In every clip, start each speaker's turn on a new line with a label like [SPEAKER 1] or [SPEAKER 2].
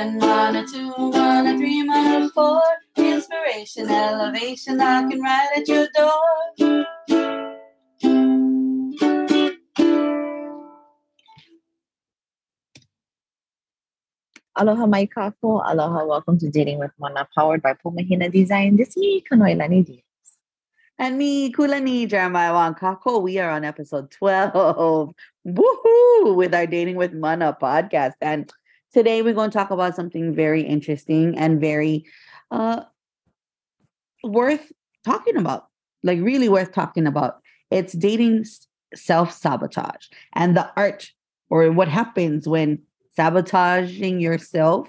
[SPEAKER 1] one, one or two, one or three, one or four. Inspiration, elevation, knocking right at your door.
[SPEAKER 2] Aloha mai kakou. Aloha, welcome to Dating with Mana, powered by Pomahina Design. This me, Kanoelani Diaz.
[SPEAKER 1] And me, Kulani Jeremiah Wankako. We are on episode 12. Woohoo! With our Dating with Mana podcast. And today we're going to talk about something very interesting and very uh, worth talking about. Like, really worth talking about. It's dating self sabotage and the art or what happens when sabotaging yourself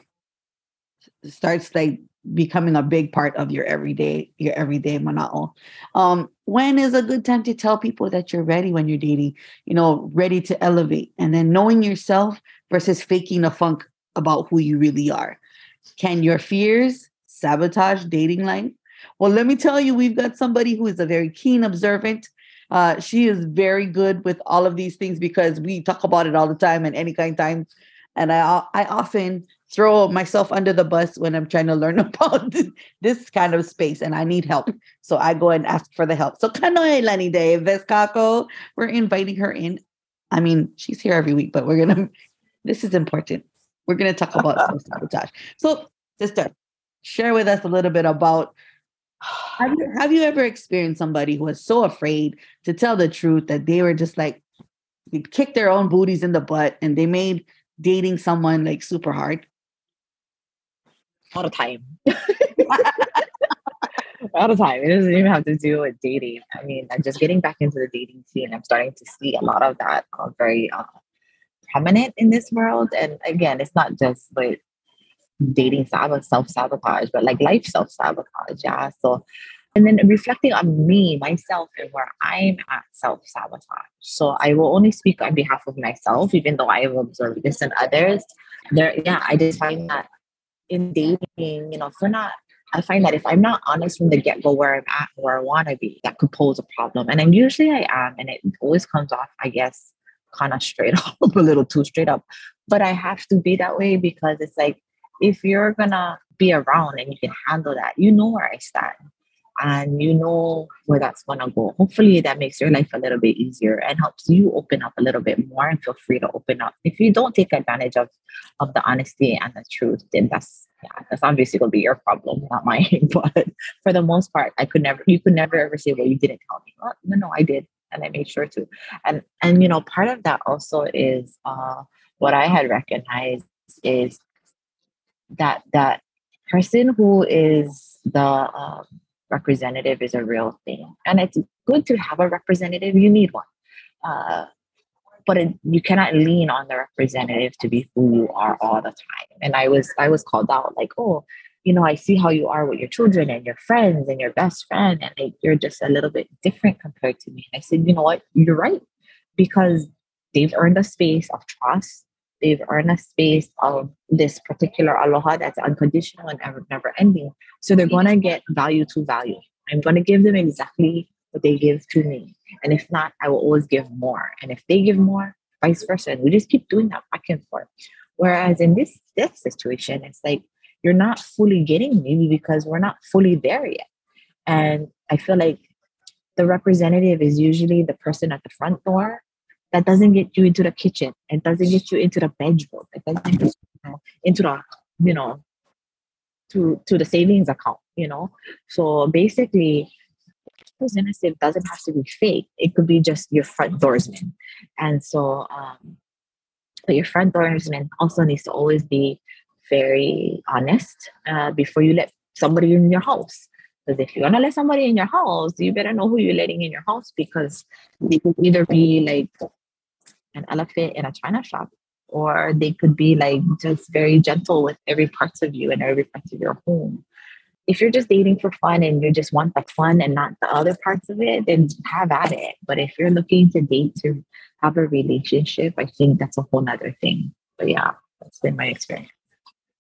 [SPEAKER 1] starts like becoming a big part of your everyday your everyday manao. Um, when is a good time to tell people that you're ready when you're dating? You know, ready to elevate, and then knowing yourself versus faking a funk about who you really are. Can your fears sabotage dating life? Well, let me tell you, we've got somebody who is a very keen observant. Uh, she is very good with all of these things because we talk about it all the time and any kind of time and I I often throw myself under the bus when I'm trying to learn about this, kind of space and I need help. So I go and ask for the help. So Kanoelani Dave Vescaco, we're inviting her in. I mean, she's here every week, but we're gonna this is important. We're gonna talk about self-sabotage. So, sister, share with us a little bit about have you have you ever experienced somebody who was so afraid to tell the truth that they were just like they kicked their own booties in the butt and they made dating someone like super hard?
[SPEAKER 2] All the time. all the time. It doesn't even have to do with dating. I mean, I'm just getting back into the dating scene. I'm starting to see a lot of that uh, very uh, prominent in this world. And again, it's not just like dating self sabotage, but like life self sabotage. Yeah. So and then reflecting on me, myself, and where I'm at self sabotage. So I will only speak on behalf of myself, even though I have observed this in others. There, yeah, I just find that in dating, you know, if we're not, I find that if I'm not honest from the get go where I'm at, where I want to be, that could pose a problem. And then usually I am, and it always comes off, I guess, kind of straight up, a little too straight up. But I have to be that way because it's like, if you're gonna be around and you can handle that, you know where I stand and you know where that's to go. Hopefully, that makes your life a little bit easier and helps you open up a little bit more and feel free to open up. If you don't take advantage of, of the honesty and the truth, then that's yeah, that's obviously to be your problem, not mine. but for the most part, I could never, you could never ever say, "Well, you didn't tell me." Well, no, no, I did, and I made sure to. And and you know, part of that also is uh, what I had recognized is that that person who is the um, representative is a real thing. And it's good to have a representative, you need one. Uh, but it, you cannot lean on the representative to be who you are all the time. And I was I was called out like, oh, you know, I see how you are with your children and your friends and your best friend, and like, you're just a little bit different compared to me. And I said, you know what, you're right, because they've earned a space of trust they've earned a space of this particular aloha that's unconditional and ever, never ending. So they're going to get value to value. I'm going to give them exactly what they give to me. And if not, I will always give more. And if they give more, vice versa. And we just keep doing that back and forth. Whereas in this, this situation, it's like you're not fully getting me because we're not fully there yet. And I feel like the representative is usually the person at the front door that doesn't get you into the kitchen. It doesn't get you into the bedroom. It doesn't get you into the, you know, to to the savings account, you know. So basically, representative doesn't have to be fake. It could be just your front doorsman. And so um but your front doorsman also needs to always be very honest uh, before you let somebody in your house. Because if you're gonna let somebody in your house, you better know who you're letting in your house because they could either be like an elephant in a china shop or they could be like just very gentle with every parts of you and every parts of your home. If you're just dating for fun and you just want the fun and not the other parts of it then have at it. But if you're looking to date to have a relationship i think that's a whole nother thing. But yeah that's been my experience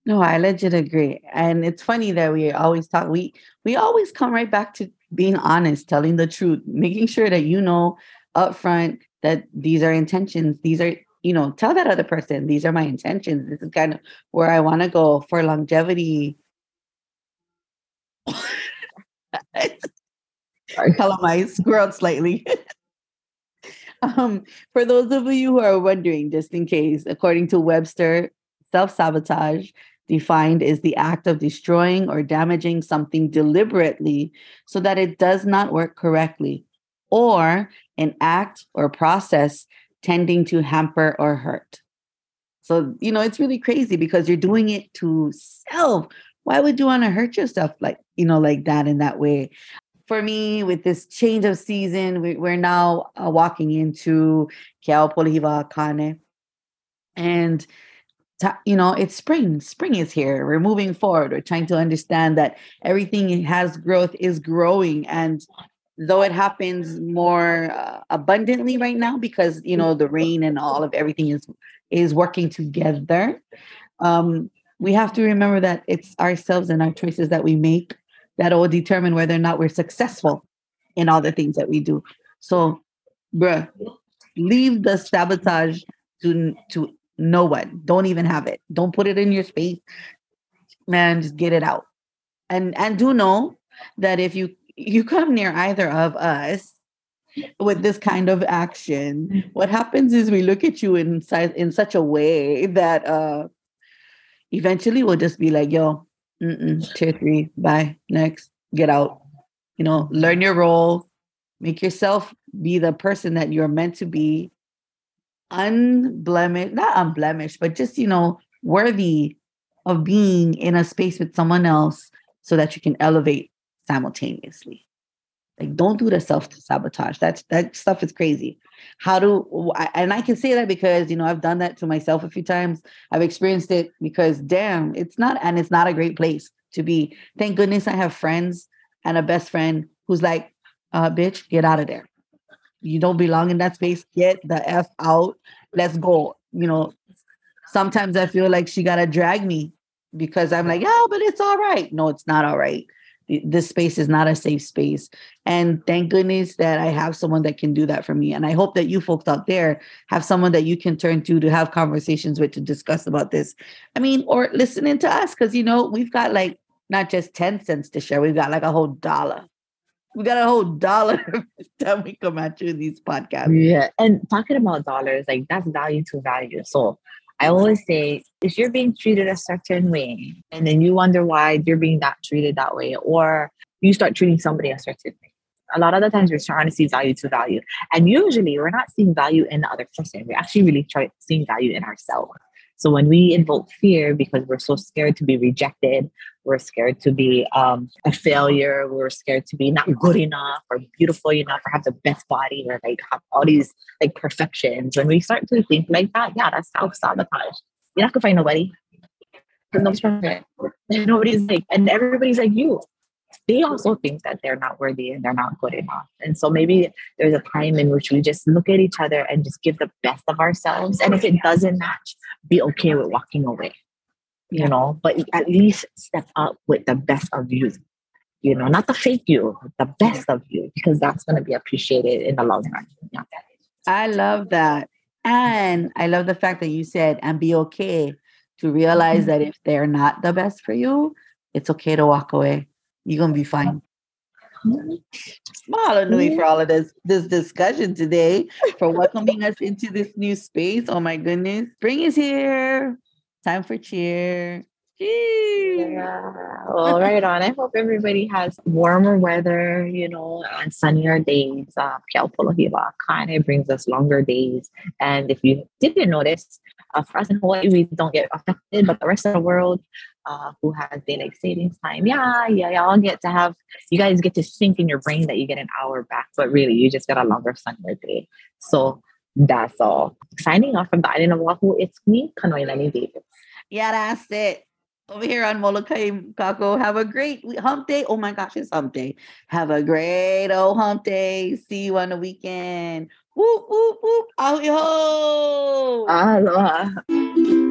[SPEAKER 1] no i legit agree and it's funny that we always talk we we always come right back to being honest telling the truth making sure that you know upfront that these are intentions these are you know, tell that other person, these are my intentions. This is kind of where I want to go for longevity. Color my screw slightly. um, for those of you who are wondering, just in case, according to Webster, self sabotage defined is the act of destroying or damaging something deliberately so that it does not work correctly, or an act or process tending to hamper or hurt. So, you know, it's really crazy because you're doing it to self. Why would you want to hurt yourself like, you know, like that in that way? For me, with this change of season, we, are now uh, walking into Kiao Polihiva Kane. And, you know, it's spring. Spring is here. We're moving forward. We're trying to understand that everything has growth, is growing. And though it happens more uh, abundantly right now because you know the rain and all of everything is is working together um, we have to remember that it's ourselves and our choices that we make that will determine whether or not we're successful in all the things that we do so bruh leave the sabotage to to no one. Don't even have it. Don't put it in your space. Man just get it out. And and do know that if you you come near either of us with this kind of action, mm. what happens is we look at you in in such a way that uh eventually we'll just be like, yo, tier three, bye, next, get out. You know, learn your role, make yourself be the person that you're meant to be, unblemished, not unblemished, but just, you know, worthy of being in a space with someone else so that you can elevate simultaneously. Like, don't do the self sabotage. That's that stuff is crazy. How do and I can say that because you know I've done that to myself a few times. I've experienced it because damn, it's not and it's not a great place to be. Thank goodness I have friends and a best friend who's like, uh, bitch, get out of there. You don't belong in that space. Get the F out. Let's go. You know, sometimes I feel like she gotta drag me because I'm like, yeah, but it's all right. No, it's not all right this space is not a safe space. And thank goodness that I have someone that can do that for me. And I hope that you folks out there have someone that you can turn to to have conversations with to discuss about this. I mean, or listening to us, because you know, we've got like not just 10 cents to share, we've got like a whole dollar. We got a whole dollar time we come at you in these podcasts.
[SPEAKER 2] Yeah. And talking about dollars, like that's value to value. So I always say if you're being treated a certain way and then you wonder why you're being that treated that way, or you start treating somebody a certain way. A lot of the times we're trying to see value to value. And usually we're not seeing value in the other person. We're actually really trying seeing value in ourselves. So when we invoke fear because we're so scared to be rejected, we're scared to be um, a failure, we're scared to be not good enough or beautiful enough or have the best body or like have all these like perfections. When we start to think like that, yeah, that's self sabotage. You're not gonna find nobody. Nobody's perfect. Nobody's like, and everybody's like you they also think that they're not worthy and they're not good enough. And so maybe there's a time in which we just look at each other and just give the best of ourselves. And if it doesn't match, be okay with walking away, you know, but at least step up with the best of you, you know, not the fake you, the best of you, because that's going to be appreciated in the long run. Yeah.
[SPEAKER 1] I love that. And I love the fact that you said, and be okay to realize mm-hmm. that if they're not the best for you, it's okay to walk away you're gonna be fine. Smile Nui for all of this this discussion today, for welcoming us into this new space. Oh my goodness. Spring is here. Time for cheer.
[SPEAKER 2] Yeah. Well, right on. I hope everybody has warmer weather, you know, and sunnier days. Uh, kind of brings us longer days. And if you didn't notice, uh, for us in Hawaii, we don't get affected, but the rest of the world, uh, who has daylight savings time. Yeah, yeah, y'all get to have, you guys get to think in your brain that you get an hour back, but really you just get a longer sunlight day. So that's all. Signing off from the island of Oahu, it's me, Kanoelani Davis.
[SPEAKER 1] Yeah, that's it. Over here on Molokai Kako. Have a great hump day. Oh my gosh, it's hump day. Have a great old hump day. See you on the weekend. Whoop, whoop, whoop. Ahiho.
[SPEAKER 2] Aloha.